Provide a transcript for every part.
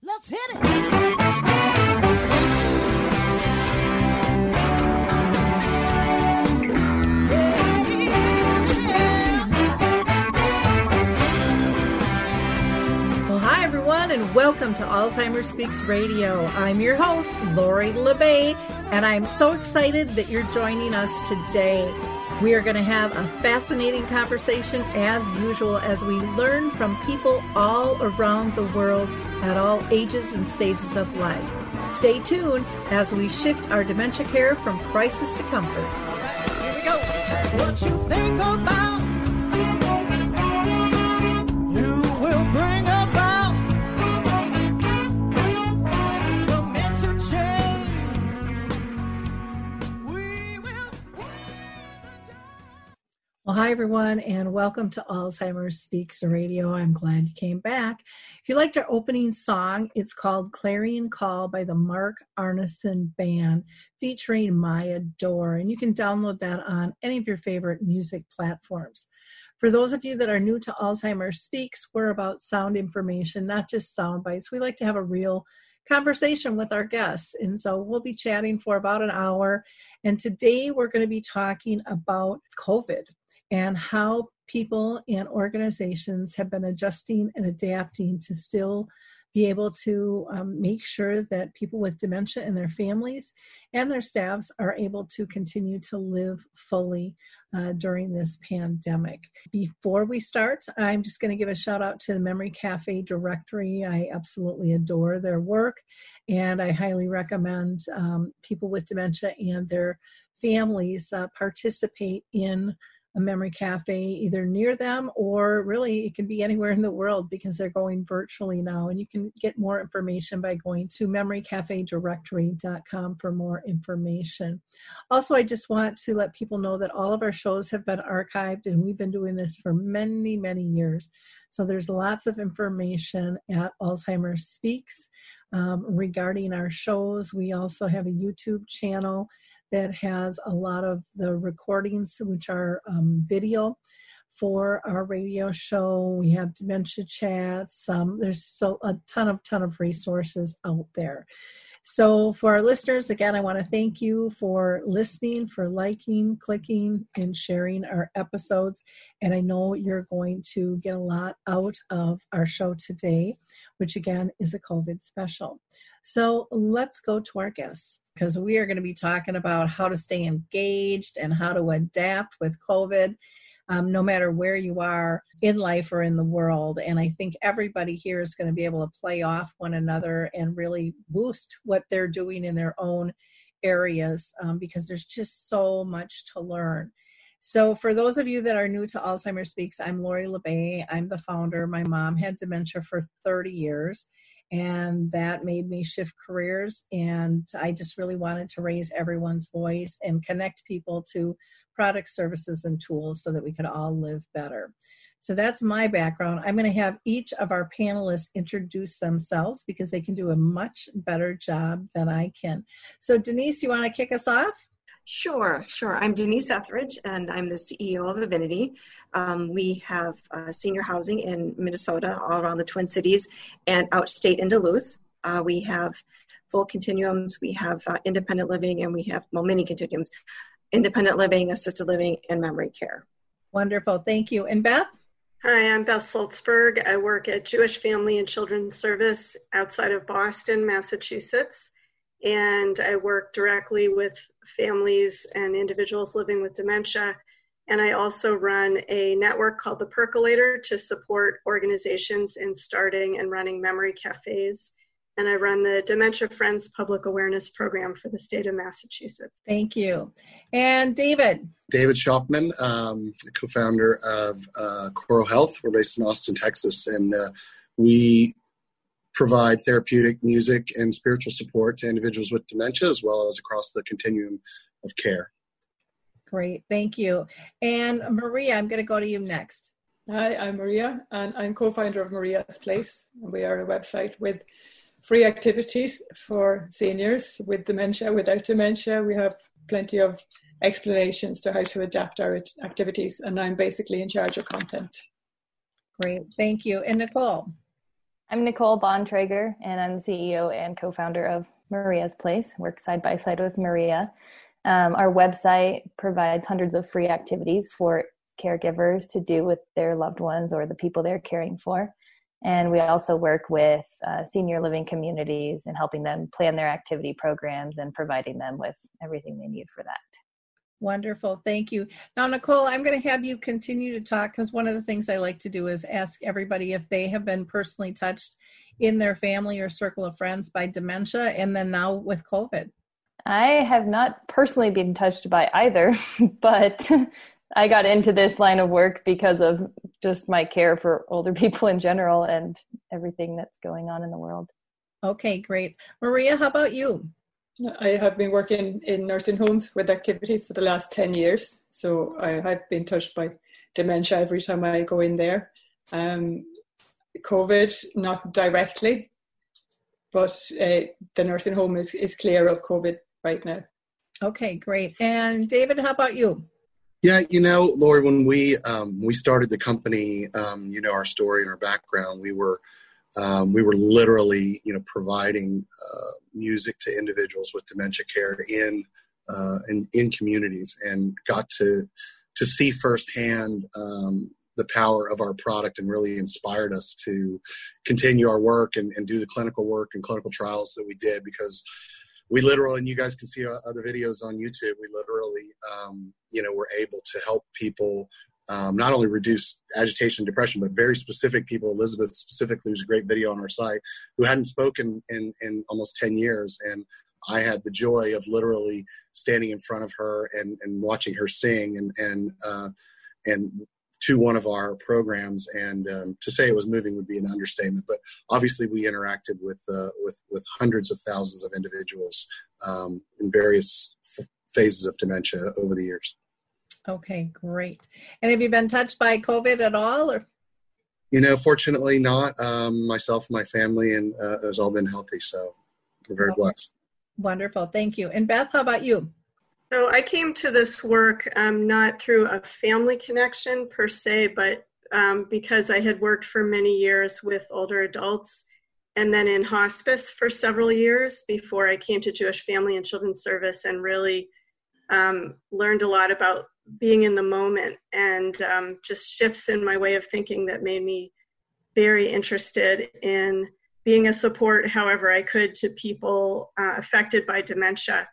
Let's hit it. Well, hi everyone, and welcome to Alzheimer's Speaks Radio. I'm your host, Lori La Bey, and I'm so excited that you're joining us today. We are going to have a fascinating conversation as usual as we learn from people all around the world at all ages and stages of life. Stay tuned as we shift our dementia care from crisis to comfort. Here we go. What you think about, Well, hi everyone, and welcome to Alzheimer's Speaks Radio. I'm glad you came back. If you liked our opening song, it's called Clarion Call by the Mark Arneson Band, featuring Maya Dore, and you can download that on any of your favorite music platforms. For those of you that are new to Alzheimer's Speaks, we're about sound information, not just sound bites. We like to have a real conversation with our guests, and so we'll be chatting for about an hour. And today we're going to be talking about COVID and how people and organizations have been adjusting and adapting to still be able to um, make sure that people with dementia and their families and their staffs are able to continue to live fully uh, during this pandemic. Before we start, I'm just going to give a shout out to the Memory Cafe directory. I absolutely adore their work, and I highly recommend um, people with dementia and their families uh, participate in a memory cafe either near them or really it can be anywhere in the world because they're going virtually now. And you can get more information by going to memorycafedirectory.com for more information. Also i just want to let people know that all of our shows have been archived and we've been doing this for many many years. So there's lots of information at alzheimer's speaks um, regarding our shows. We also have a youtube channel that has a lot of the recordings, which are um, video for our radio show. We have dementia chats. Um, there's so a ton of ton of resources out there. So for our listeners, again, I want to thank you for listening, for liking, clicking, and sharing our episodes. And I know you're going to get a lot out of our show today, which again is a COVID special. So let's go to our guests because we are going to be talking about how to stay engaged and how to adapt with COVID, um, no matter where you are in life or in the world. And I think everybody here is going to be able to play off one another and really boost what they're doing in their own areas um, because there's just so much to learn. So, for those of you that are new to Alzheimer's Speaks, I'm Lori La Bey. I'm the founder. My mom had dementia for 30 years and that made me shift careers and i just really wanted to raise everyone's voice and connect people to products services and tools so that we could all live better. So that's my background. I'm going to have each of our panelists introduce themselves because they can do a much better job than i can. So denyse you want to kick us off Sure, sure. I'm Denyse Ethridge, and I'm the CEO of Avinity. Um, we have uh, senior housing in Minnesota, all around the Twin Cities, and outstate in Duluth. Uh, we have full continuums, we have uh, independent living, and we have, well, many continuums independent living, assisted living, and memory care. wonderful thank you and beth Hi, I'm Beth Soltzberg. I work at Jewish Family and Children's Service outside of Boston, Massachusetts. And I work directly with families and individuals living with dementia. And I also run a network called The Percolator to support organizations in starting and running memory cafes. And I run the Dementia Friends Public Awareness Program for the state of Massachusetts. thank you and david David Schofman, um, co-founder of uh, Coro Health. We're based in Austin, Texas, and uh, we provide therapeutic music and spiritual support to individuals with dementia, as well as across the continuum of care. great thank you and maria i'm going to go to you next Hi, I'm Maria, and I'm co-founder of Maria's Place. We are a website with free activities for seniors with dementia, without dementia. We have plenty of explanations to how to adapt our activities, and I'm basically in charge of content. Great, thank you. And Nichole? I'm Nichole Bontrager, and I'm the CEO and co founder of Maria's Place. Work side by side with Maria. Um, our website provides hundreds of free activities for caregivers to do with their loved ones or the people they're caring for. And we also work with uh, senior living communities and helping them plan their activity programs and providing them with everything they need for that. Wonderful. Thank you. Now, Nichole, I'm going to have you continue to talk because one of the things I like to do is ask everybody if they have been personally touched in their family or circle of friends by dementia and then now with COVID. I have not personally been touched by either, but I got into this line of work because of just my care for older people in general and everything that's going on in the world. Okay, great. Maria, how about you? I have been working in nursing homes with activities for the last 10 years. So I have been touched by dementia every time I go in there. Um, COVID, not directly, but uh, the nursing home is, is clear of COVID right now. Okay, great. And David, how about you? Yeah, you know, Lori, when we um, we started the company, um, you know, our story and our background, we were um, we were literally, you know, providing uh, music to individuals with dementia care in, uh, in in communities, and got to to see firsthand um, the power of our product, and really inspired us to continue our work and, and do the clinical work and clinical trials that we did because we literally, and you guys can see other videos on YouTube. We literally, um, you know, were able to help people um, not only reduce agitation depression, but very specific people. Elizabeth specifically, who's a great video on our site, who hadn't spoken in, in almost 10 years. And I had the joy of literally standing in front of her and, and watching her sing and, and, uh, and to one of our programs. And um, to say it was moving would be an understatement. But obviously, we interacted with, uh, with, with hundreds of thousands of individuals um, in various f- phases of dementia over the years. Okay, great. And have you been touched by COVID at all? Or? You know, fortunately not. Um, myself my family and uh, has all been healthy, so we're very okay. blessed. Wonderful, thank you. And Beth, how about you? So I came to this work um, not through a family connection per se, but um, because I had worked for many years with older adults and then in hospice for several years before I came to Jewish Family and Children's Service and really um, learned a lot about being in the moment and um, just shifts in my way of thinking that made me very interested in being a support however I could to people uh, affected by dementia.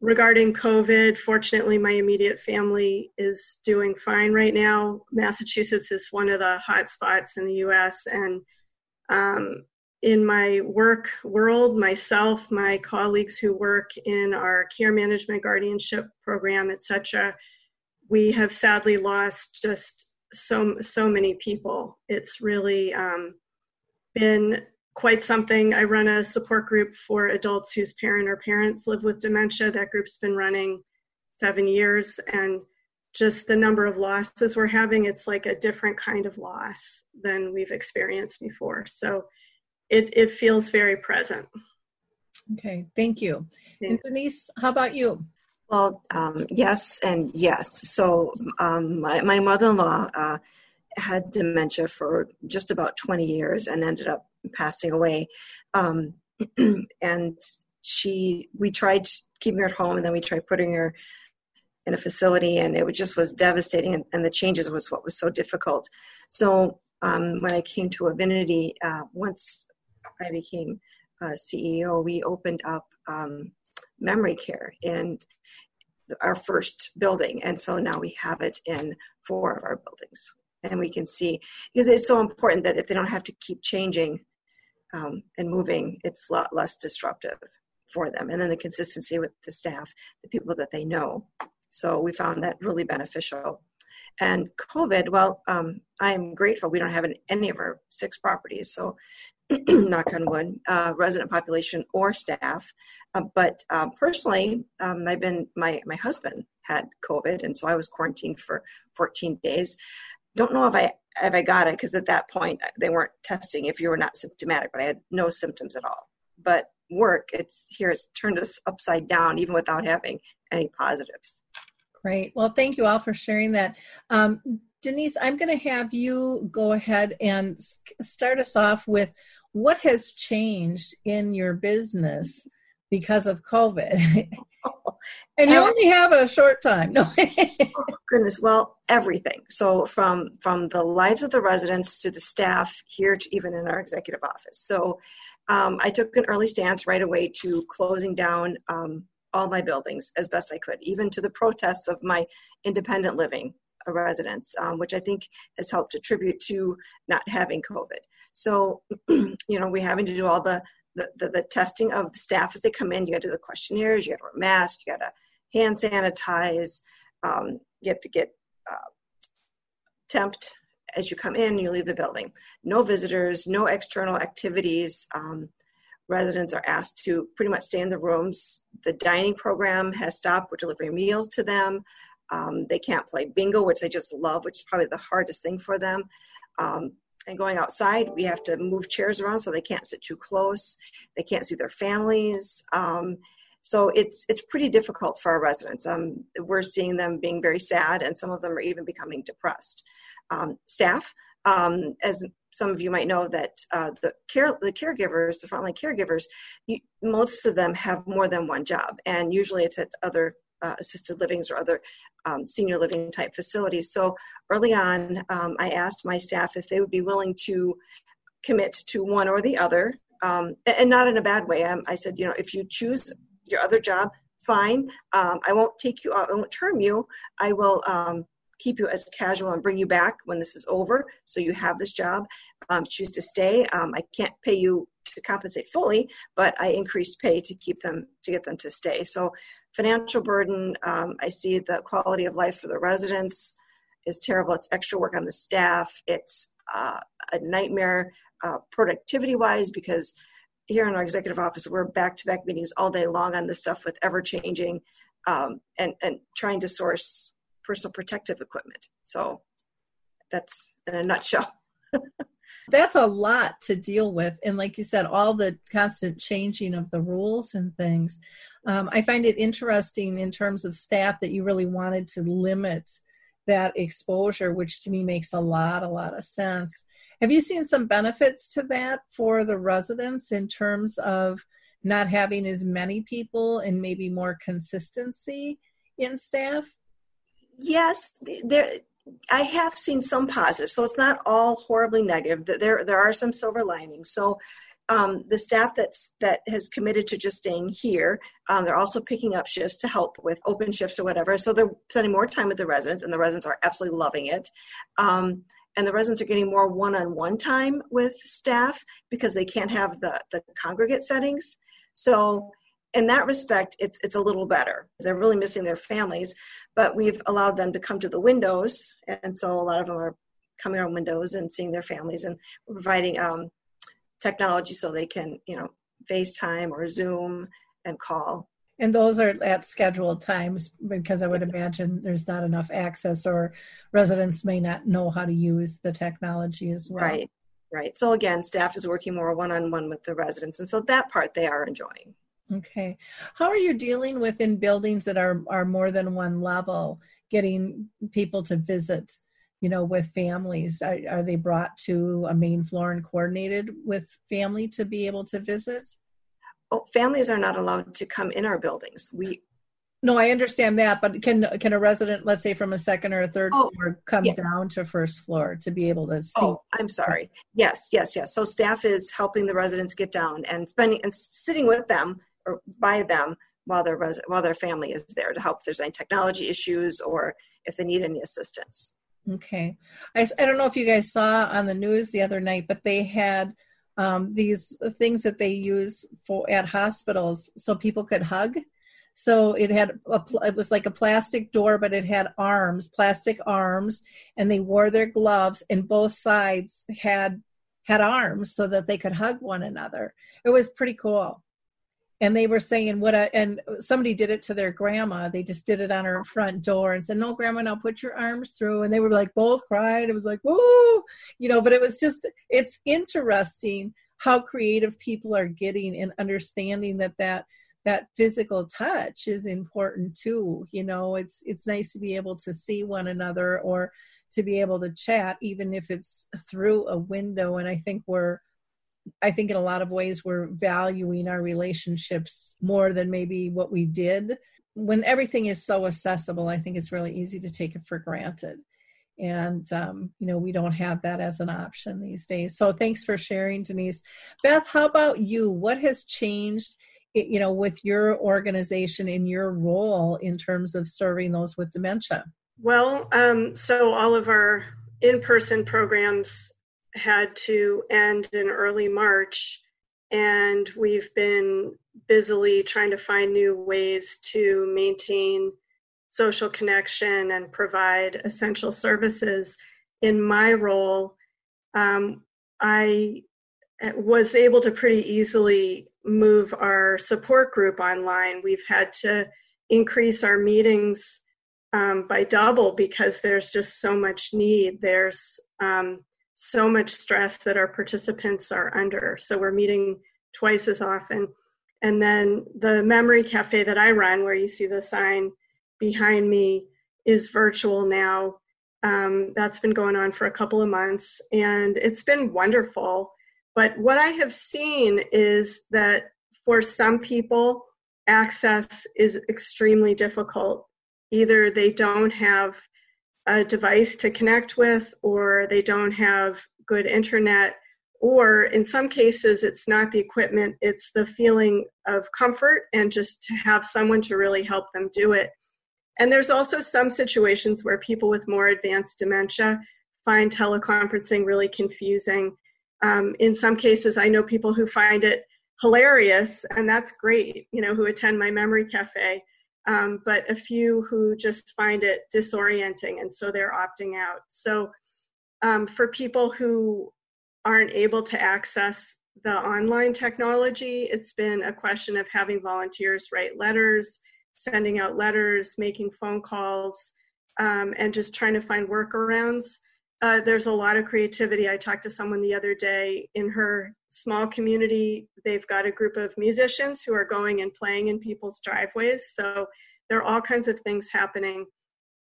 Regarding COVID, fortunately, my immediate family is doing fine right now. Massachusetts is one of the hot spots in the US, and um, in my work world, myself, my colleagues who work in our care management guardianship program, etc., we have sadly lost just so so many people. It's really um, been quite something. I run a support group for adults whose parent or parents live with dementia. That group's been running seven years, and just the number of losses we're having, it's like a different kind of loss than we've experienced before. So it, it feels very present. Okay, thank you. And Denyse, how about you? Well, um, yes, and yes. So, um, my, my mother in law uh, had dementia for just about 20 years and ended up passing away. Um, and she, we tried keeping her at home, and then we tried putting her in a facility, and it just was devastating. And, and the changes was what was so difficult. So, um, when I came to Avinity, uh, once I became uh, CEO, we opened up um, memory care in our first building. And so now we have it in four of our buildings. And we can see, because it's so important that if they don't have to keep changing um, and moving, it's a lot less disruptive for them. And then the consistency with the staff, the people that they know. So we found that really beneficial. And COVID, well, um, I'm grateful we don't have any of our six properties. So knock on wood, uh, resident population or staff. Uh, but um, personally, um, I've been my my husband had COVID, and so I was quarantined for 14 days. Don't know if I if I got it because at that point they weren't testing if you were not symptomatic, but I had no symptoms at all. But work, it's here, it's turned us upside down even without having any positives. Great. Well, thank you all for sharing that. Um, Denyse, I'm going to have you go ahead and start us off with what has changed in your business because of COVID? and you only have a short time. No. oh, goodness. Well, everything. So from from the lives of the residents to the staff here to even in our executive office. So um, I took an early stance right away to closing down um, all my buildings as best I could, even to the protests of my independent living residents, um, which I think has helped attribute to not having COVID. So, you know, we're having to do all the the, the, the, testing of the staff as they come in. You got to do the questionnaires, you got to wear masks, you got to hand sanitize, um, you have to get uh, temped as you come in you leave the building. No visitors, no external activities. Um, residents are asked to pretty much stay in the rooms. The dining program has stopped. We're delivering meals to them. Um, they can't play bingo, which they just love, which is probably the hardest thing for them. Um, and going outside, we have to move chairs around so they can't sit too close. They can't see their families. Um, so it's it's pretty difficult for our residents. Um, we're seeing them being very sad, and some of them are even becoming depressed. Um, staff, um, as some of you might know, that uh, the care the caregivers, the frontline caregivers, you, most of them have more than one job, and usually it's at other uh, assisted livings or other um, senior living type facilities. So early on, um, I asked my staff if they would be willing to commit to one or the other, um, and not in a bad way. Um, I said, you know, if you choose your other job, fine. Um, I won't take you out. I won't term you. I will um, keep you as casual and bring you back when this is over. So you have this job. Um, choose to stay. Um, I can't pay you to compensate fully, but I increased pay to keep them to get them to stay. So financial burden. Um, I see the quality of life for the residents is terrible. It's extra work on the staff. It's uh, a nightmare uh, productivity wise because here in our executive office we're back to back meetings all day long on this stuff with ever changing um, and and trying to source personal protective equipment. So that's in a nutshell. that's a lot to deal with. And like you said all the constant changing of the rules and things. Um, i find it interesting in terms of staff that you really wanted to limit that exposure which to me makes a lot a lot of sense. Have you seen some benefits to that for the residents in terms of not having as many people and maybe more consistency in staff? Yes there I have seen some positive, so it's not all horribly negative. There, there are some silver linings. So, um, the staff that's that has committed to just staying here, um, they're also picking up shifts to help with open shifts or whatever. So they're spending more time with the residents, and the residents are absolutely loving it. Um, and the residents are getting more one-on-one time with staff because they can't have the the congregate settings. So in that respect, it's it's a little better. They're really missing their families, but we've allowed them to come to the windows, and so a lot of them are coming on windows and seeing their families, and providing um, technology so they can, you know, FaceTime or Zoom and call. And those are at scheduled times because I would imagine there's not enough access, or residents may not know how to use the technology as well. Right, right. So again, staff is working more one on one with the residents, and so that part they are enjoying. Okay. How are you dealing with in buildings that are, are more than one level, getting people to visit, you know, with families? Are, are they brought to a main floor and coordinated with family to be able to visit? Oh, families are not allowed to come in our buildings. We no, I understand that, but can can a resident, let's say from a second or a third oh, floor, come yeah. down to first floor to be able to see? Oh, I'm sorry. Yes, yes, yes. So staff is helping the residents get down and spending and sitting with them or by them while their res- while their family is there to help if there's any technology issues or if they need any assistance. Okay, I, I don't know if you guys saw on the news the other night, but they had um, these things that they use for at hospitals so people could hug. So it had a, it was like a plastic door, but it had arms, plastic arms, and they wore their gloves, and both sides had had arms so that they could hug one another. It was pretty cool and they were saying what a and somebody did it to their grandma. They just did it on her front door and said no grandma now put your arms through. And they were like both cried. It was like whoa you know but it was just it's interesting how creative people are getting and understanding that that that physical touch is important too you know? It's it's nice to be able to see one another or to be able to chat even if it's through a window. And i think we're I think in a lot of ways we're valuing our relationships more than maybe what we did. When everything is so accessible, I think it's really easy to take it for granted. And, um, you know, we don't have that as an option these days. So thanks for sharing, Denyse. Beth, how about you? What has changed, you know, with your organization in your role in terms of serving those with dementia? Well, um, so all of our in person programs had to end in early March, and we've been busily trying to find new ways to maintain social connection and provide essential services. In my role, um, I was able to pretty easily move our support group online. We've had to increase our meetings um, by double because there's just so much need. There's um, so much stress that our participants are under. So we're meeting twice as often. And then the memory cafe that I run, where you see the sign behind me, is virtual now. Um, that's been going on for a couple of months and it's been wonderful. But what I have seen is that for some people, access is extremely difficult. Either they don't have a device to connect with or they don't have good internet or in some cases it's not the equipment it's the feeling of comfort and just to have someone to really help them do it. And there's also some situations where people with more advanced dementia find teleconferencing really confusing. Um, in some cases i know people who find it hilarious and that's great you know who attend my memory cafe um, but a few who just find it disorienting and so they're opting out. So, um, for people who aren't able to access the online technology, it's been a question of having volunteers write letters, sending out letters, making phone calls, um, and just trying to find workarounds. Uh, there's a lot of creativity. I talked to someone the other day in her small community. They've got a group of musicians who are going and playing in people's driveways. So there are all kinds of things happening.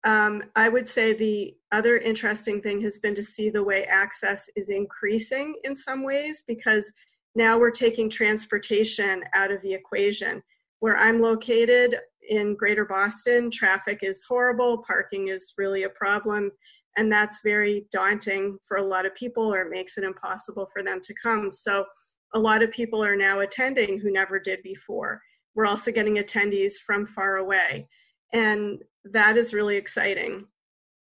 Um, I would say the other interesting thing has been to see the way access is increasing in some ways because now we're taking transportation out of the equation. Where I'm located in greater Boston, traffic is horrible, parking is really a problem and that's very daunting for a lot of people or makes it impossible for them to come. So a lot of people are now attending who never did before. We're also getting attendees from far away. And that is really exciting.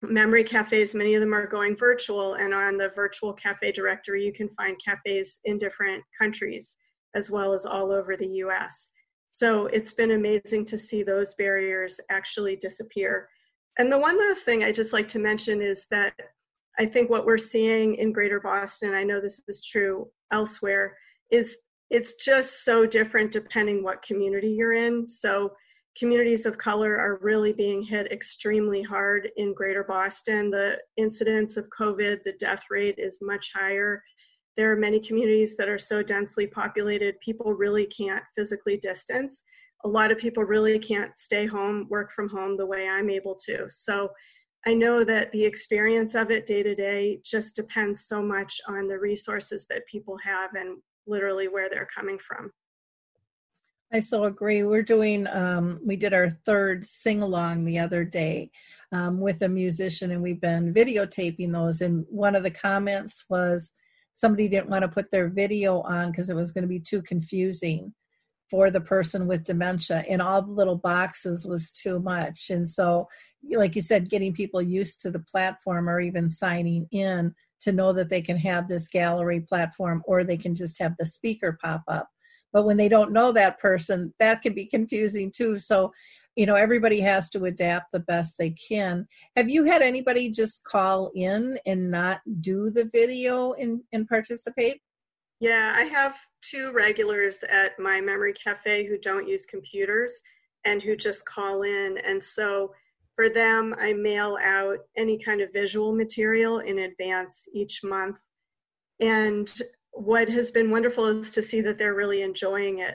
Memory cafes many of them are going virtual and on the virtual cafe directory you can find cafes in different countries as well as all over the us so it's been amazing to see those barriers actually disappear and the one last thing I just like to mention is that I think what we're seeing in Greater Boston, I know this is true elsewhere, is it's just so different depending what community you're in. So communities of color are really being hit extremely hard in Greater Boston. The incidence of COVID, the death rate is much higher. There are many communities that are so densely populated, people really can't physically distance a lot of people really can't stay home, work from home the way I'm able to. So I know that the experience of it day to day just depends so much on the resources that people have and literally where they're coming from. I so agree. We're doing, um, we did our third sing along the other day um, with a musician, and we've been videotaping those. And one of the comments was somebody didn't want to put their video on because it was going to be too confusing for the person with dementia and all the little boxes was too much. And so like you said getting people used to the platform or even signing in to know that they can have this gallery platform or they can just have the speaker pop up. But when they don't know that person that can be confusing too. So you know everybody has to adapt the best they can. Have you had anybody just call in and not do the video and, and participate yeah i have two regulars at my memory cafe who don't use computers and who just call in. And so for them, I mail out any kind of visual material in advance each month. And what has been wonderful is to see that they're really enjoying it.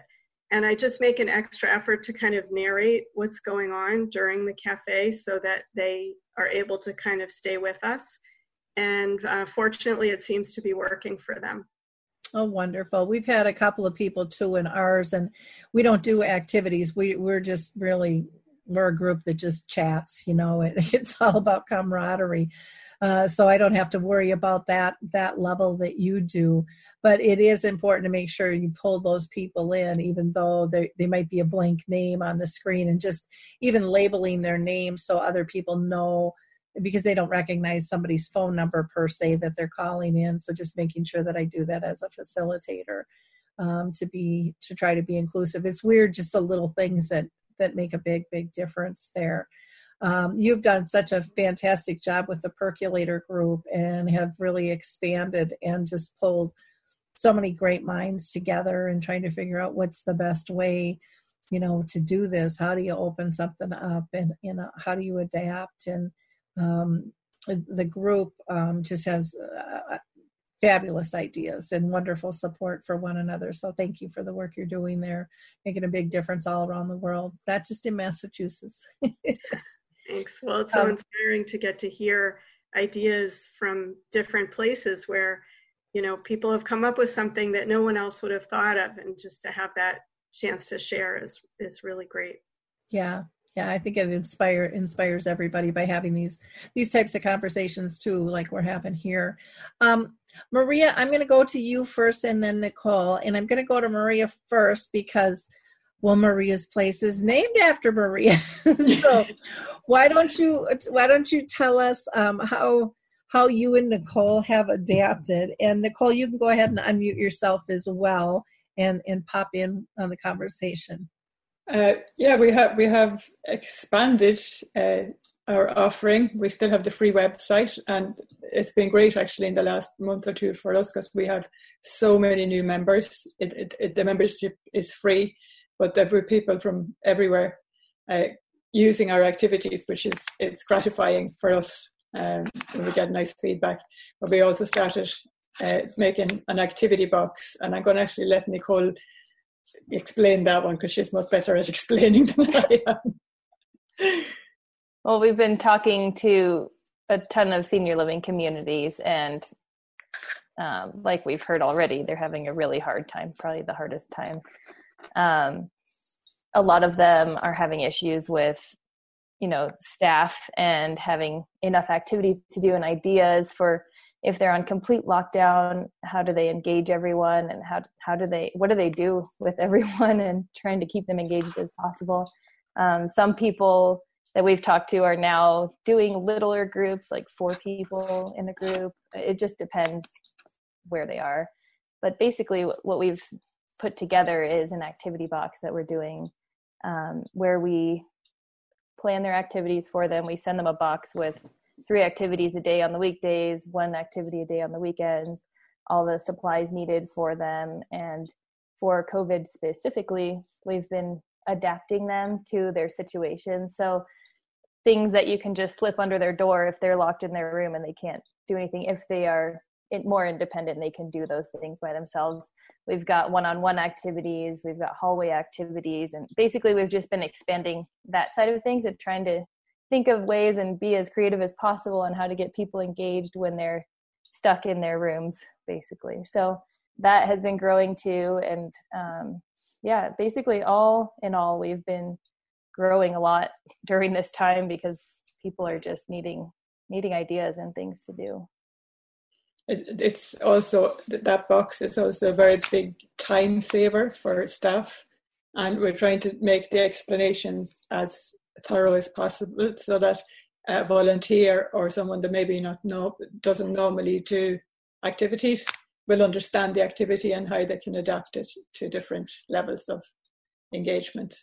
And I just make an extra effort to kind of narrate what's going on during the cafe so that they are able to kind of stay with us. And uh, fortunately, it seems to be working for them. Oh, wonderful. We've had a couple of people too in ours, and we don't do activities. We, we're just really, we're a group that just chats, you know, it, it's all about camaraderie. Uh, so I don't have to worry about that, that level that you do. But it is important to make sure you pull those people in, even though they, they might be a blank name on the screen and just even labeling their name so other people know because they don't recognize somebody's phone number per se that they're calling in. So just making sure that I do that as a facilitator um, to be to try to be inclusive. It's weird, just the little things that that make a big big difference there. Um, you've done such a fantastic job with the percolator group and have really expanded and just pulled so many great minds together and trying to figure out what's the best way you know to do this how do you open something up and you know how do you adapt and um, the group um, just has uh, fabulous ideas and wonderful support for one another. So thank you for the work you're doing there, making a big difference all around the world, not just in Massachusetts. Thanks. Well, it's so um, inspiring to get to hear ideas from different places where, you know, people have come up with something that no one else would have thought of, and just to have that chance to share is is really great. Yeah, yeah i think it inspire inspires everybody by having these these types of conversations too like we're having here. Um, maria i'm going to go to you first and then nichole and i'm going to go to maria first because well maria's place is named after maria. So why don't you why don't you tell us um, how how you and nichole have adapted? And nichole you can go ahead and unmute yourself as well and and pop in on the conversation uh, yeah, we have we have expanded uh, our offering. We still have the free website, and it's been great actually in the last month or two for us because we have so many new members. It, it, it, the membership is free, but there were people from everywhere uh, using our activities, which is it's gratifying for us. Um, we get nice feedback. But we also started uh, making an activity box, and I'm going to actually let Nichole explain that one because she's much better at explaining than I am. Well, we've been talking to a ton of senior living communities, and um, like we've heard already, they're having a really hard time, probably the hardest time. Um, a lot of them are having issues with, you know, staff and having enough activities to do and ideas for if they're on complete lockdown how do they engage everyone and how how do they what do they do with everyone and trying to keep them engaged as possible? Um, some people that we've talked to are now doing littler groups like four people in a group. It just depends where they are. But basically what we've put together is an activity box that we're doing um, where we plan their activities for them. We send them a box with three activities a day on the weekdays, one activity a day on the weekends, all the supplies needed for them. And for COVID specifically, we've been adapting them to their situation. So things that you can just slip under their door if they're locked in their room and they can't do anything. If they are more independent, they can do those things by themselves. We've got one-on-one activities, we've got hallway activities, and basically we've just been expanding that side of things and trying to think of ways and be as creative as possible on how to get people engaged when they're stuck in their rooms basically. So that has been growing too and um, yeah basically all in all we've been growing a lot during this time because people are just needing needing ideas and things to do. It's also that box is also a very big time saver for staff and we're trying to make the explanations as thorough as possible so that a volunteer or someone that maybe not know doesn't normally do activities will understand the activity and how they can adapt it to different levels of engagement.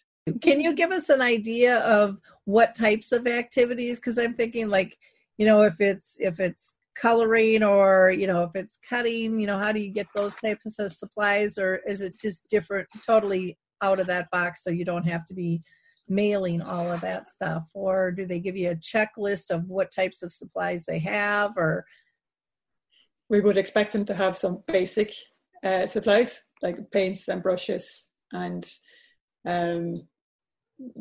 Can you give us an idea of what types of activities? Because I'm thinking like, you know, if it's if it's coloring or you know if it's cutting, you know, how do you get those types of supplies, or is it just different, totally out of that box, so you don't have to be mailing all of that stuff or do they give you a checklist of what types of supplies they have or? We would expect them to have some basic uh, supplies like paints and brushes and um,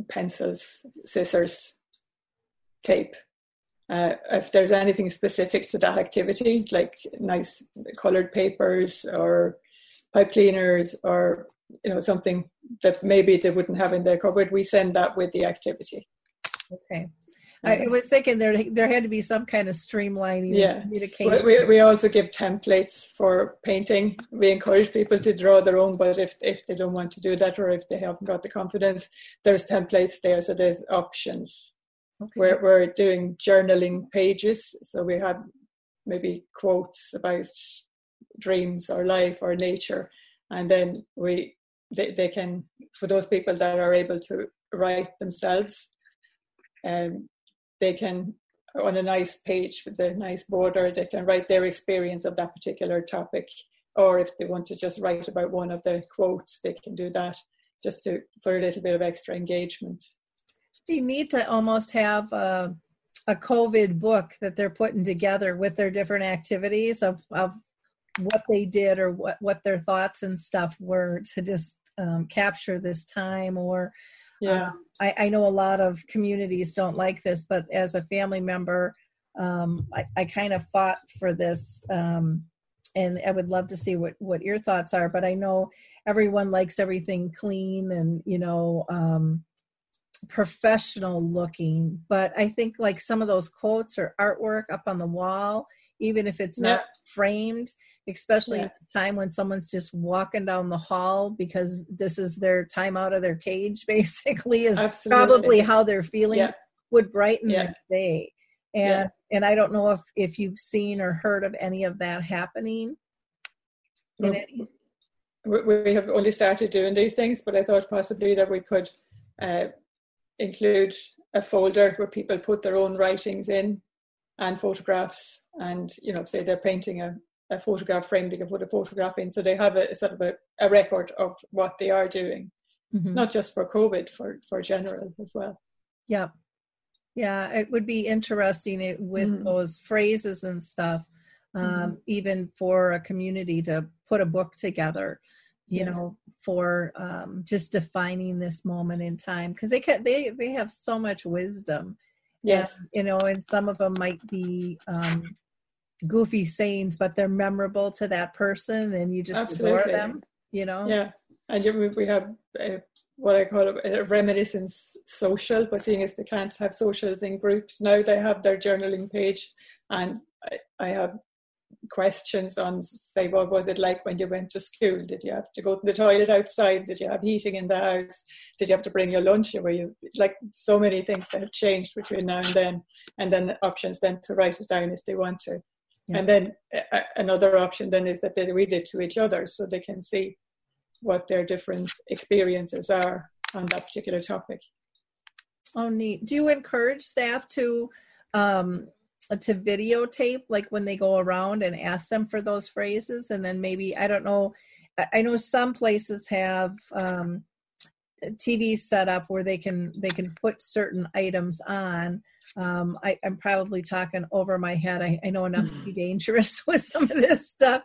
pencils scissors tape. Uh, if there's anything specific to that activity like nice colored papers or pipe cleaners or you know something that maybe they wouldn't have in their cupboard we send that with the activity okay I was thinking there there had to be some kind of streamlining yeah communication. We, we also give templates for painting. We encourage people to draw their own, but if if they don't want to do that or if they haven't got the confidence, there's templates there, so there's options. Okay. We're we're doing journaling pages, so we have maybe quotes about dreams or life or nature, and then we they, they can for those people that are able to write themselves um, they can on a nice page with a nice border they can write their experience of that particular topic. Or if they want to just write about one of the quotes they can do that just to for a little bit of extra engagement. You need to almost have a, a covid book that they're putting together with their different activities of, of what they did or what, what their thoughts and stuff were to just um, capture this time or yeah. um, I, I, know a lot of communities don't like this but as a family member um, I, I, kind of fought for this um, and i would love to see what what your thoughts are but i know everyone likes everything clean and you know um, professional looking but i think like some of those quotes or artwork up on the wall even if it's not framed especially yeah. in this time when someone's just walking down the hall because this is their time out of their cage basically is Absolutely. probably how they're feeling yeah. would brighten yeah. their day and and i don't know if if you've seen or heard of any of that happening well, any... we have only started doing these things but i thought possibly that we could uh, include a folder where people put their own writings in and photographs and you know say they're painting a a photograph frame they can put a photograph in so they have a sort of a, a record of what they are doing mm-hmm. not just for covid for for general as well yeah yeah it would be interesting it, with mm. those phrases and stuff um, mm. even for a community to put a book together you yeah. know for um, just defining this moment in time because they can they they have so much wisdom yes and, you know and some of them might be um, goofy sayings, but they're memorable to that person, and you just Absolutely. adore them. You know. Yeah, and we have uh, what I call a reminiscence social, but seeing as they can't have socials in groups now, they have their journaling page, and I, I have questions on say what was it like when you went to school did you have to go to the toilet outside did you have heating in the house did you have to bring your lunch or were you like so many things that have changed between now and then and then options then to write it down if they want to and then uh, another option then is that they read it to each other so they can see what their different experiences are on that particular topic. Oh, neat. Do you encourage staff to um, to videotape like when they go around and ask them for those phrases, and then maybe I don't know. I know some places have um, TV set up where they can they can put certain items on um, I, am probably talking over my head. I, I, know enough to be dangerous with some of this stuff.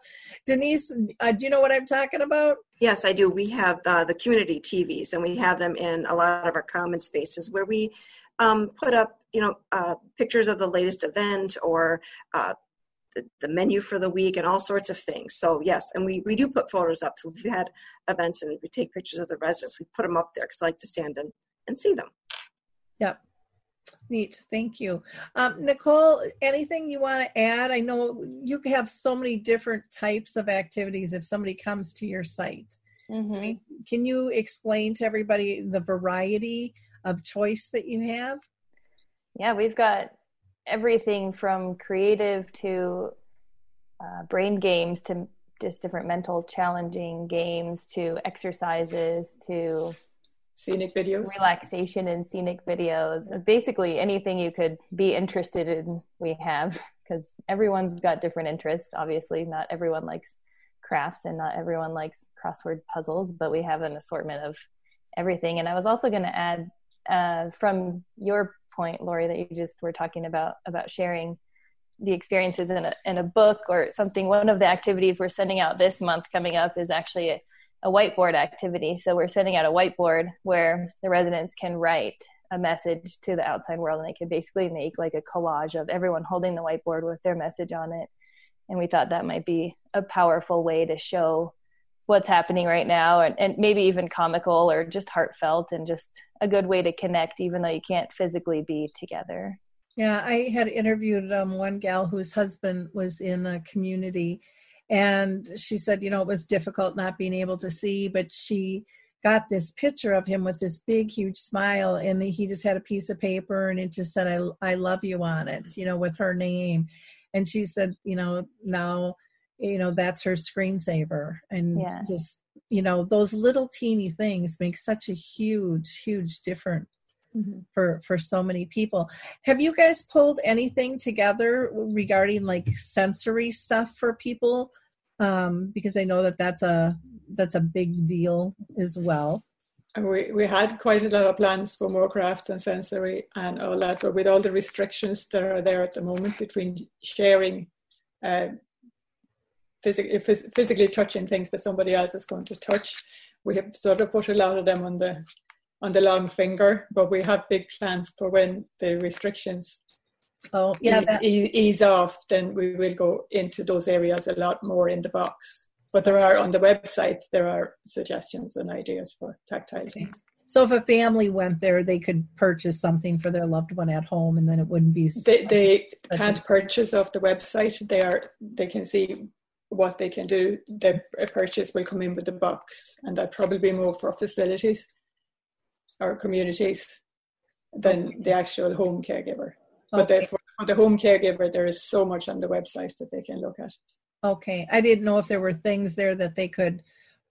Denyse, uh, do you know what I'm talking about? Yes, I do. We have uh, the community TVs, and we have them in a lot of our common spaces where we um, put up, you know, uh, pictures of the latest event or uh, the, the, menu for the week and all sorts of things. So yes, and we, we do put photos up. So we've had events and we take pictures of the residents. We put them up there because I like to stand and, and see them. Yep. Neat. Thank you. Um, Nichole, anything you want to add? I know you have so many different types of activities if somebody comes to your site. Mm-hmm. Can you explain to everybody the variety of choice that you have? Yeah, we've got everything from creative to uh, brain games to just different mental challenging games to exercises to scenic videos? Relaxation and scenic videos. Basically anything you could be interested in we have because everyone's got different interests. Obviously not everyone likes crafts and not everyone likes crossword puzzles but we have an assortment of everything. And i was also going to add uh, from your point lori that you just were talking about about sharing the experiences in a, in a book or something one of the activities we're sending out this month coming up is actually a, a whiteboard activity. So we're sending out a whiteboard where the residents can write a message to the outside world and they could basically make like a collage of everyone holding the whiteboard with their message on it. And we thought that might be a powerful way to show what's happening right now and, and maybe even comical or just heartfelt and just a good way to connect even though you can't physically be together yeah i had interviewed um, one gal whose husband was in a community and she said you know it was difficult not being able to see but she got this picture of him with this big huge smile and he just had a piece of paper and it just said i i love you on it you know with her name. And she said you know now you know that's her screensaver. And yeah. just you know those little teeny things make such a huge huge difference mm-hmm. for for so many people have you guys pulled anything together regarding like sensory stuff for people um because i know that that's a that's a big deal as well we, we had quite a lot of plans for more crafts and sensory and all that, but with all the restrictions that are there at the moment between sharing uh, physically, physically touching things that somebody else is going to touch. We have sort of put a lot of them on the on the long finger, but we have big plans for when the restrictions oh yeah ease, ease, ease off. Then we will go into those areas a lot more in the box. But there are on the website there are suggestions and ideas for tactile things. So if a family went there, they could purchase something for their loved one at home, and then it wouldn't be. They, they can't purchase off the website. They are. They can see what they can do, the purchase will come in with the box, and that probably be more for facilities or communities than the actual home caregiver. But okay. for, for the home caregiver, there is so much on the website that they can look at. Okay, I didn't know if there were things there that they could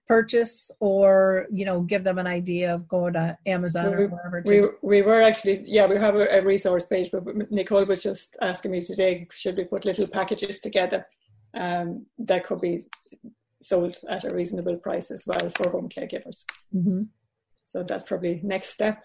purchase or you know give them an idea of going to amazon we, or wherever to... we, we were actually yeah we have a, a, resource page but nichole was just asking me today should we put little packages together um, that could be sold at a reasonable price as well for home caregivers. Mm-hmm. So that's probably next step.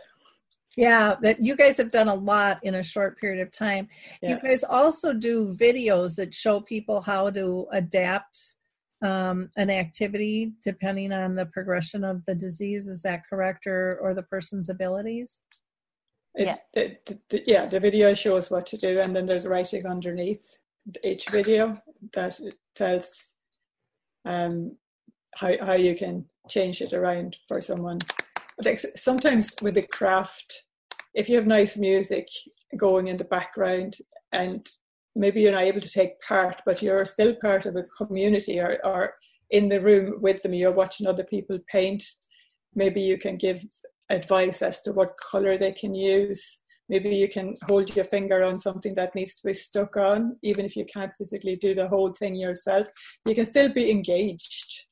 Yeah, that you guys have done a lot in a short period of time. Yeah. You guys also do videos that show people how to adapt um, an activity depending on the progression of the disease. Is that correct, or or the person's abilities? yeah. It, the, the, yeah, the video shows what to do, and then there's writing underneath each video that tells um, how, how you can change it around for someone. Like sometimes with the craft, if you have nice music going in the background and maybe you're not able to take part, but you're still part of a community or, or in the room with them, you're watching other people paint, maybe you can give advice as to what color they can use. Maybe you can hold your finger on something that needs to be stuck on even if you can't physically do the whole thing yourself. You can still be engaged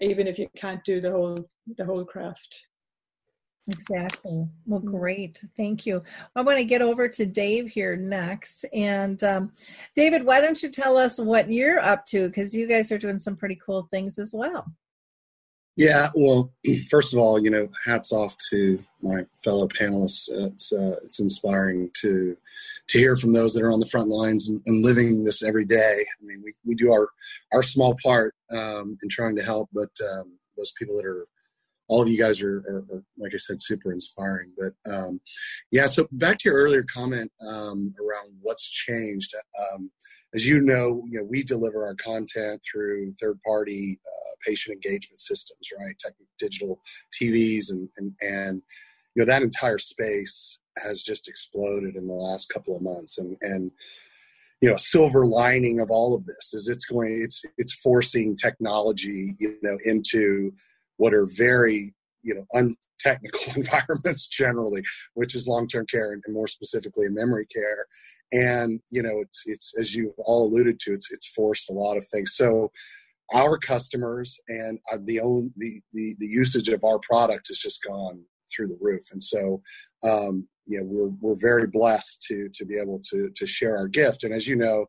even if you can't do the whole the whole craft exactly well mm. great thank you i want to get over to dave here next and um, david why don't you tell us what you're up to because you guys are doing some pretty cool things as well yeah, well, first of all, you know, hats off to my fellow panelists. It's uh, it's inspiring to to hear from those that are on the front lines and, and living this every day. I mean, we, we do our our small part um, in trying to help, but um, those people that are all of you guys are, are, are, like I said, super inspiring. But um, yeah, so back to your earlier comment um, around what's changed. Um, as you know, you know, we deliver our content through third-party uh, patient engagement systems, right? Tech, digital TVs, and, and and you know that entire space has just exploded in the last couple of months, and and you know silver lining of all of this is it's going it's it's forcing technology you know into what are very you know untechnical environments generally which is long-term care and more specifically in memory care. And you know it's it's as you all alluded to it's it's forced a lot of things. So our customers and the own the, the the usage of our product has just gone through the roof. And so um you know we're we're very blessed to to be able to to share our gift. And as you know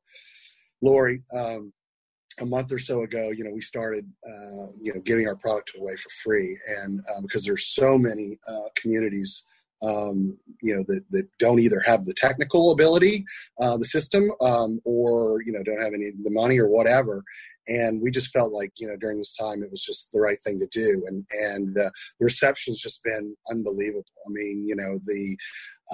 lori um a month or so ago, you know, we started, uh, you know, giving our product away for free, and uh, because there's so many uh, communities, um, you know, that, that don't either have the technical ability, uh, the system, um, or you know, don't have any the money or whatever, and we just felt like, you know, during this time, it was just the right thing to do, and and uh, the reception's just been unbelievable. I mean, you know, the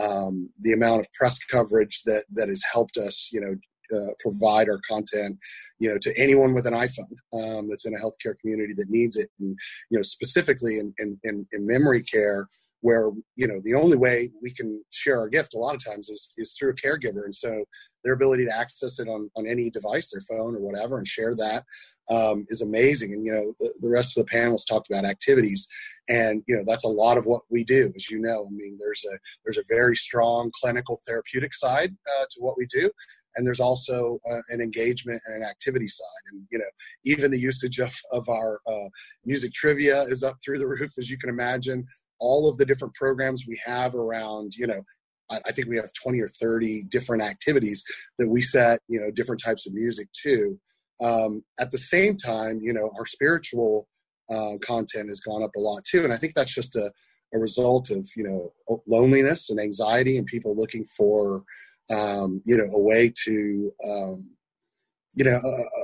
um, the amount of press coverage that that has helped us, you know, uh, provide our content, you know, to anyone with an iPhone um, that's in a healthcare community that needs it, and you know, specifically in in, in, in memory care where you know the only way we can share our gift a lot of times is, is through a caregiver. And so their ability to access it on, on any device their phone or whatever and share that um, is amazing. And you know the, the rest of the panelists talked about activities. And you know that's a lot of what we do as you know. I mean there's a there's a very strong clinical therapeutic side uh, to what we do and there's also uh, an engagement and an activity side and you know even the usage of, of our uh, music trivia is up through the roof as you can imagine all of the different programs we have around, you know, I think we have 20 or 30 different activities that we set, you know, different types of music to. Um, at the same time, you know, our spiritual uh, content has gone up a lot too. And I think that's just a, a result of, you know, loneliness and anxiety and people looking for, um, you know, a way to, um, you know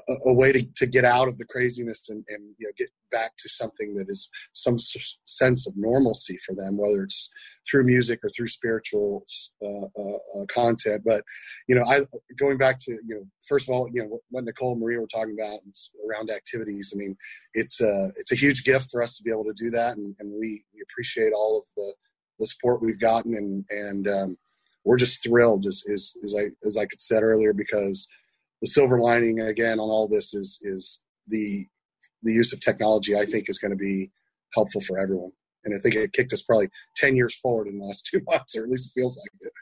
a, a, way to, to get out of the craziness and, and you know get back to something that is some sense of normalcy for them whether it's through music or through spiritual uh, uh, uh, content. But you know i going back to you know first of all you know what nichole and maria were talking about around activities i mean it's a it's a huge gift for us to be able to do that. And, and we, we appreciate all of the the support we've gotten and and um, we're just thrilled as, as, as i as i said earlier because the silver lining again on all this is is the the use of technology. I think is going to be helpful for everyone, and I think it kicked us probably ten years forward in the last two months, or at least it feels like it.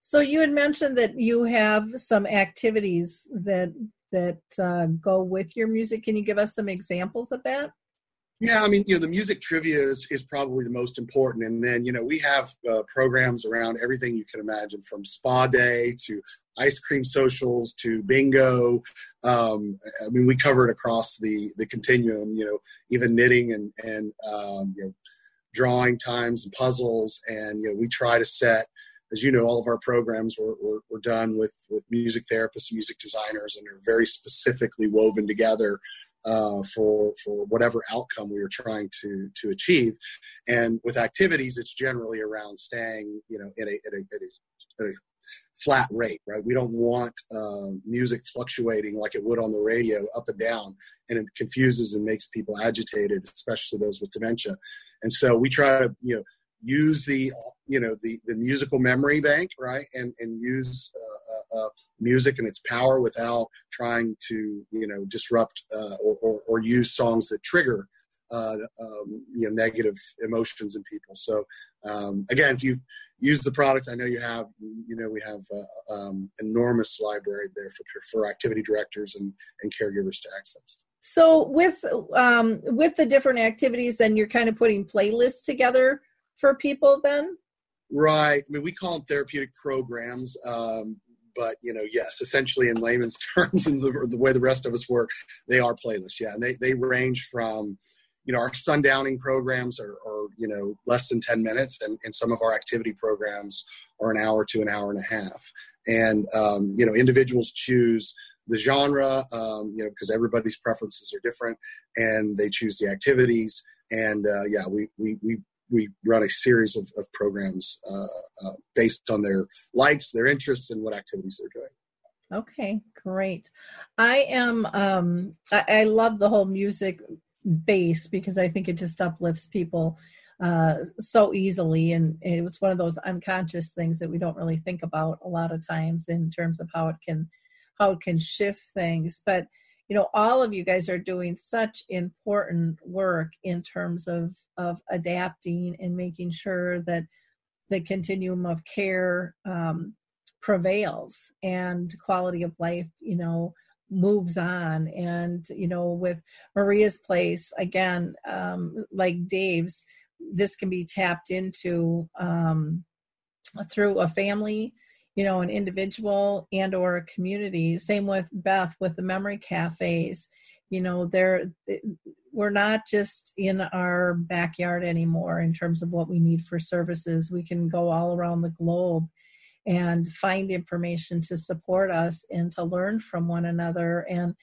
So you had mentioned that you have some activities that that uh, go with your music. Can you give us some examples of that? Yeah, I mean, you know, the music trivia is, is probably the most important. And then, you know, we have uh, programs around everything you can imagine from spa day to ice cream socials to bingo. Um, I mean, we cover it across the, the continuum, you know, even knitting and, and um, you know, drawing times and puzzles. And, you know, we try to set as you know, all of our programs were, were, were, done with, with music therapists, music designers, and they're very specifically woven together uh, for for whatever outcome we were trying to to achieve. And with activities, it's generally around staying, you know, at a, at a, at a, at a flat rate, right? We don't want uh, music fluctuating like it would on the radio up and down, and it confuses and makes people agitated, especially those with dementia. And so we try to, you know, use the you know the the musical memory bank right and and use uh, uh, uh, music and its power without trying to you know disrupt uh, or, or, or use songs that trigger uh, um, you know negative emotions in people. So um, again if you use the product i know you have you know we have uh, um, enormous library there for for activity directors and and caregivers to access. So with um, with the different activities then you're kind of putting playlists together for people then? Right. I mean, we call them therapeutic programs. Um, but you know, yes, essentially in layman's terms, and the, the, way the rest of us work, they are playlists. Yeah, and they they range from, you know, our sundowning programs are, are you know less than ten minutes, and, and some of our activity programs are an hour to an hour and a half. And um, you know, individuals choose the genre, um, you know, because everybody's preferences are different, and they choose the activities. And uh, yeah, we we we we run a series of, of programs uh, uh, based on their likes, their interests, and what activities they're doing. Okay, great. I am. Um, I, I love the whole music base because I think it just uplifts people uh, so easily, and it was one of those unconscious things that we don't really think about a lot of times in terms of how it can how it can shift things, but you know all of you guys are doing such important work in terms of of adapting and making sure that the continuum of care um, prevails and quality of life you know moves on. And you know with maria's place again um, like dave's this can be tapped into um, through a family you know an individual and or a community. Same with beth with the memory cafes. You know they're we're not just in our backyard anymore in terms of what we need for services. We can go all around the globe and find information to support us and to learn from one another. And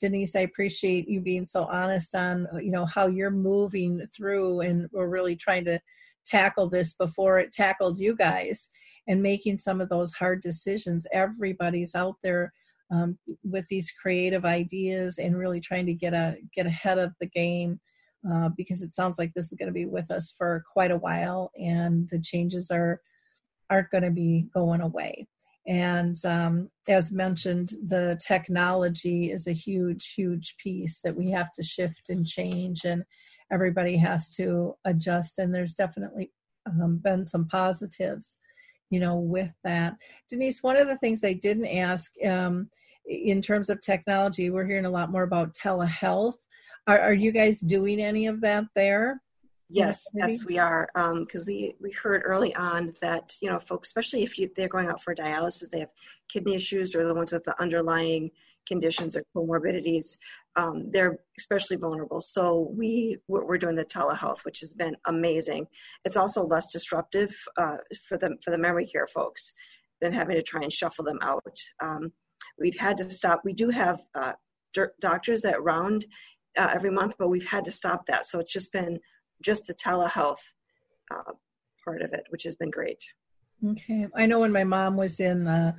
denyse i appreciate you being so honest on you know how you're moving through and we're really trying to tackle this before it tackled you guys and making some of those hard decisions. Everybody's out there um, with these creative ideas and really trying to get a get ahead of the game uh, because it sounds like this is going to be with us for quite a while, and the changes are aren't going to be going away. And um, as mentioned, the technology is a huge, huge piece that we have to shift and change, and everybody has to adjust. And there's definitely um, been some positives, you know, with that. Denyse, one of the things I didn't ask um, in terms of technology, we're hearing a lot more about telehealth. Are, are you guys doing any of that there? Yes, yes, we are. Because um, we we heard early on that you know folks, especially if you, they're going out for dialysis, they have kidney issues or the ones with the underlying conditions or comorbidities, um, they're especially vulnerable. So we we're doing the telehealth, which has been amazing. It's also less disruptive uh, for the for the memory care folks than having to try and shuffle them out. Um, we've had to stop. We do have uh, doctors that round uh, every month, but we've had to stop that. So it's just been just the telehealth uh, part of it, which has been great. Okay, I know when my mom was in uh,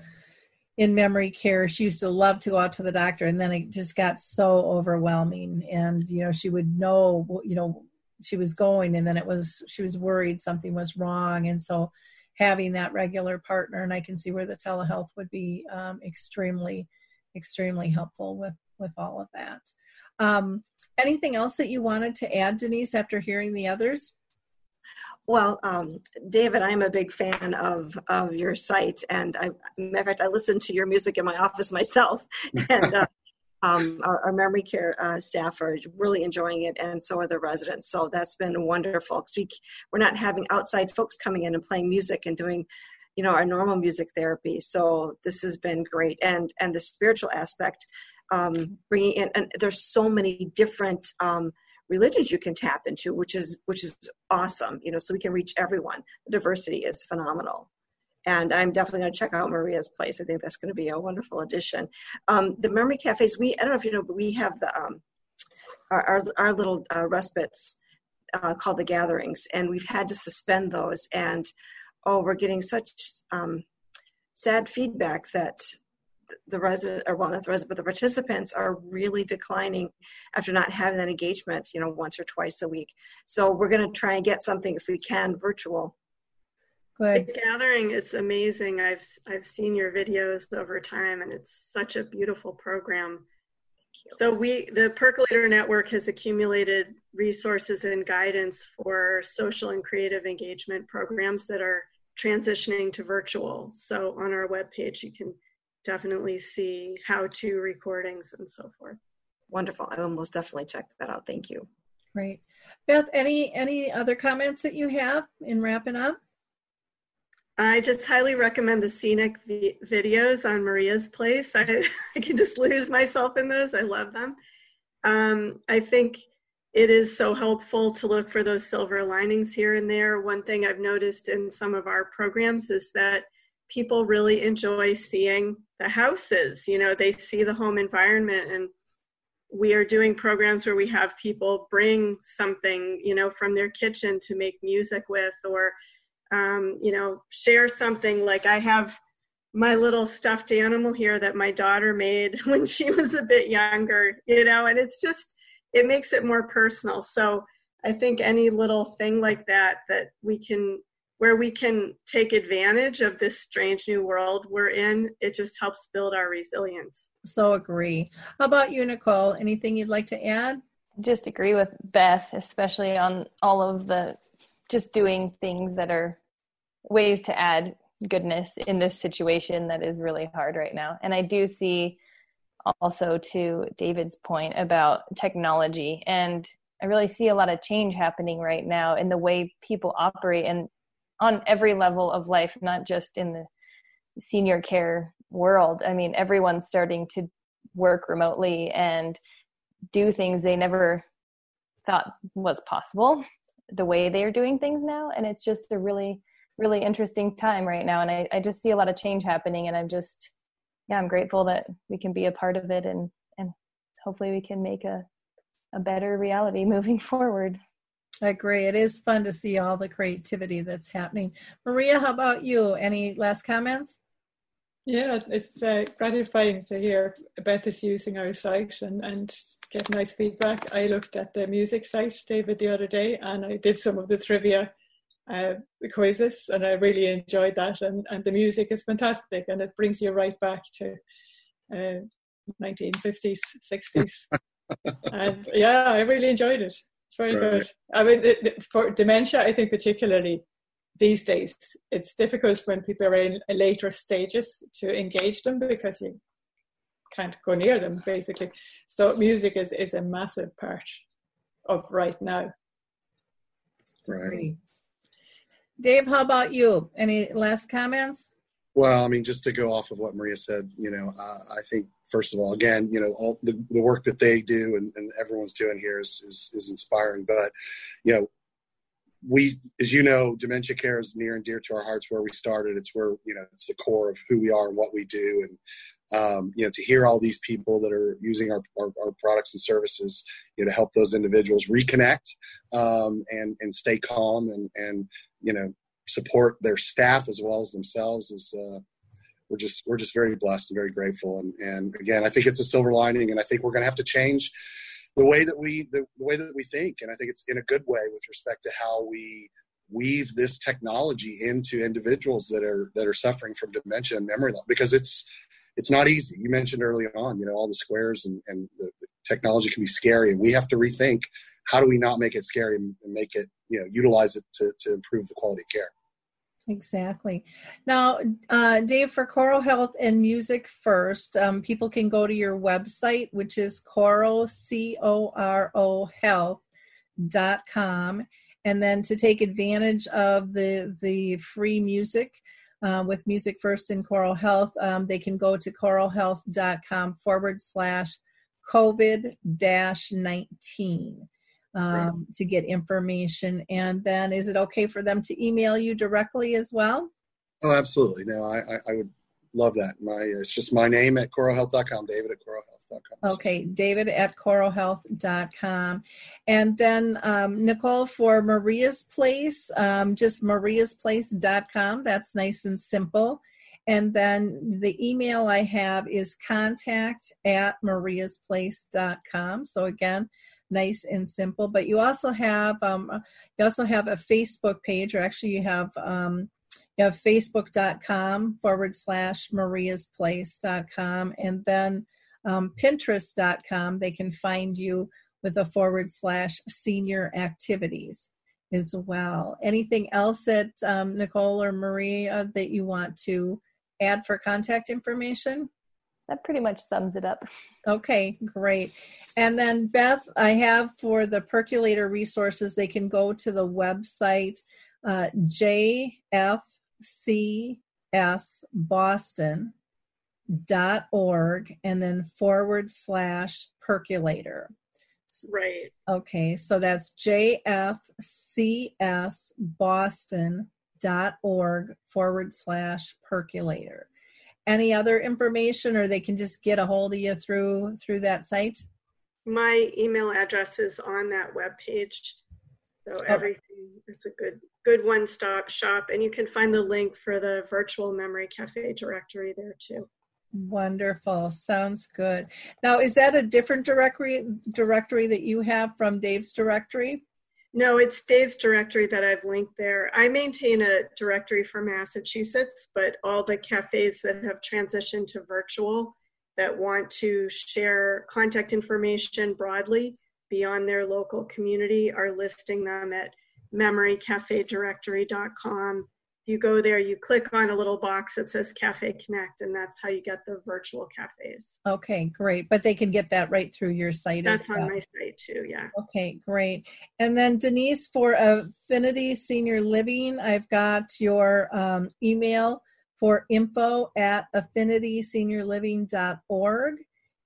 in memory care, she used to love to go out to the doctor, and then it just got so overwhelming. And you know, she would know, you know, she was going, and then it was she was worried something was wrong, and so having that regular partner, and I can see where the telehealth would be um, extremely, extremely helpful with with all of that. Um, anything else that you wanted to add, Denyse, after hearing the others? Well, um, David, I'm a big fan of of your site, and I, in fact, I listen to your music in my office myself, and uh, um, our, our, memory care uh, staff are really enjoying it, and so are the residents. So that's been wonderful because we we're not having outside folks coming in and playing music and doing, you know, our normal music therapy. So this has been great, and and the spiritual aspect um, bringing in and there's so many different um, religions you can tap into which is which is awesome you know so we can reach everyone. The diversity is phenomenal. And i'm definitely going to check out maria's place. I think that's going to be a wonderful addition. Um, the memory cafes we i don't know if you know but we have the um, our, our, our little uh, respites uh, called the gatherings and we've had to suspend those. And oh we're getting such um, sad feedback that the resident or well not the resident but the participants are really declining after not having that engagement you know once or twice a week so we're going to try and get something if we can virtual Good. The gathering is amazing. I've I've seen your videos over time, and it's such a beautiful program. So we, the Percolator Network, has accumulated resources and guidance for social and creative engagement programs that are transitioning to virtual. So on our webpage, you can definitely see how to recordings and so forth. Wonderful. I will most definitely check that out. Thank you. Great. Beth, any any other comments that you have in wrapping up? I just highly recommend the scenic v- videos on Maria's Place. I, I can just lose myself in those. I love them. Um, I think it is so helpful to look for those silver linings here and there. One thing I've noticed in some of our programs is that people really enjoy seeing the houses. You know, they see the home environment and we are doing programs where we have people bring something, you know, from their kitchen to make music with or, um, you know, share something like I have my little stuffed animal here that my daughter made when she was a bit younger, you know, and it's just, it makes it more personal. So I think any little thing like that, that we can where we can take advantage of this strange new world we're in, it just helps build our resilience. So agree. How about you, Nichole? Anything you'd like to add? Just agree with Beth, especially on all of the just doing things that are ways to add goodness in this situation that is really hard right now. And I do see also to David's point about technology and I really see a lot of change happening right now in the way people operate and on every level of life, not just in the senior care world. I mean, everyone's starting to work remotely and do things they never thought was possible the way they are doing things now. And it's just a really, really interesting time right now. And I, I just see a lot of change happening and I'm just, yeah, I'm grateful that we can be a part of it and, and hopefully we can make a, a better reality moving forward. I agree. It is fun to see all the creativity that's happening. Maria, how about you? Any last comments? Yeah, it's uh, gratifying to hear about this using our site and, and get nice feedback. I looked at the music site, David, the other day, and I did some of the trivia uh, quizzes, and I really enjoyed that. And, and the music is fantastic, and it brings you right back to uh, 1950s, 60s. and yeah, I really enjoyed it. It's very right. good. I mean, it, for dementia, I think particularly these days, it's difficult when people are in later stages to engage them because you can't go near them, basically. So music is, is a massive part of right now. Right. Dave, how about you? Any last comments? Well, I mean, just to go off of what Maria said, you know, uh, I think first of all, again, you know, all the, the work that they do and, and everyone's doing here is, is, is inspiring. But, you know, we, as you know, dementia care is near and dear to our hearts. Where we started, it's where you know it's the core of who we are and what we do. And um, you know, to hear all these people that are using our, our, our products and services, you know, to help those individuals reconnect um, and and stay calm and and you know support their staff as well as themselves is uh, we're just we're just very blessed and very grateful. And and again I think it's a silver lining and I think we're going to have to change the way that we the, the way that we think. And I think it's in a good way with respect to how we weave this technology into individuals that are that are suffering from dementia and memory loss because it's it's not easy. You mentioned early on, you know, all the squares and, and the, the, technology can be scary, and we have to rethink how do we not make it scary and, make it, you know, utilize it to, to improve the quality of care. Exactly. Now, uh, Dave, for coro health and music first, um, people can go to your website, which is coro, C O R O health dot com. And then to take advantage of the, the free music uh, with Music First and Coro Health, um, they can go to corohealth.com forward slash COVID dash 19 um, right. to get information. And then is it okay for them to email you directly as well? Oh, absolutely. No, I, I, I would love that. My It's just my name at corohealth.com, David at corohealth.com. Okay, David at corohealth.com. And then um, Nichole for Maria's Place, um, just mariasplace.com. That's nice and simple. And then the email I have is contact at mariasplace.com. So again, nice and simple. But you also have um, you also have a Facebook page, or actually you have um, you have facebook.com forward slash mariasplace.com and then um, pinterest.com they can find you with a forward slash senior activities as well anything else that um, nichole or maria that you want to add for contact information that pretty much sums it up. Okay, great. And then Beth, I have for the percolator resources, they can go to the website uh, jfcsboston.org and then forward slash percolator. Right. Okay, so that's jfcsboston.org forward slash percolator any other information or they can just get a hold of you through through that site my email address is on that web page so oh. everything it's a good good one stop shop and you can find the link for the virtual memory cafe directory there too wonderful. Sounds good. Now is that a different directory directory that you have from dave's directory? No, it's Dave's directory that I've linked there. I maintain a directory for Massachusetts, but all the cafes that have transitioned to virtual that want to share contact information broadly beyond their local community are listing them at memorycafedirectory.com you go there, you click on a little box that says Cafe Connect, and that's how you get the virtual cafes. Okay, great. But they can get that right through your site that's well. That's on my site too, yeah. Okay, great. And then Denyse, for Avinity Senior Living, I've got your um, email for info at avinityseniorliving.org.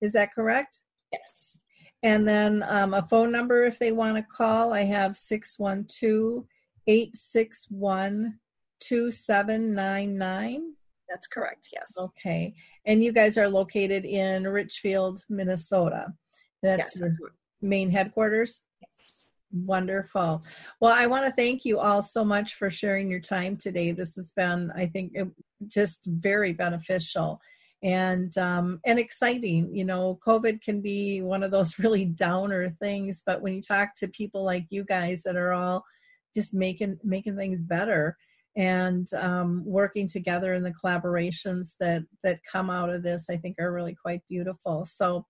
Is that correct? Yes. And then um, a phone number if they want to call, I have 612 861 2799? That's correct, yes. Okay. And you guys are located in Richfield, Minnesota. That's yes, your main headquarters? Yes. Wonderful. Well, I want to thank you all so much for sharing your time today. This has been, I think, just very beneficial and um, and exciting. You know, COVID can be one of those really downer things, but when you talk to people like you guys that are all just making making things better and um, working together in the collaborations that that come out of this, I think are really quite beautiful. So,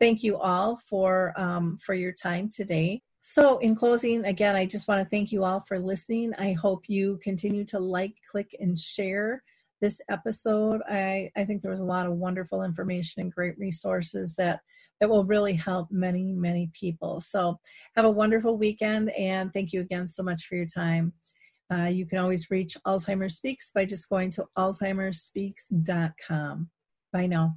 thank you all for um, for your time today. So, in closing, again, I just want to thank you all for listening. I hope you continue to like, click, and share this episode. I, I think there was a lot of wonderful information and great resources that, that will really help many, many people. So, have a wonderful weekend, and thank you again so much for your time. Uh, you can always reach Alzheimer's Speaks by just going to alzheimersspeaks.com. Bye now.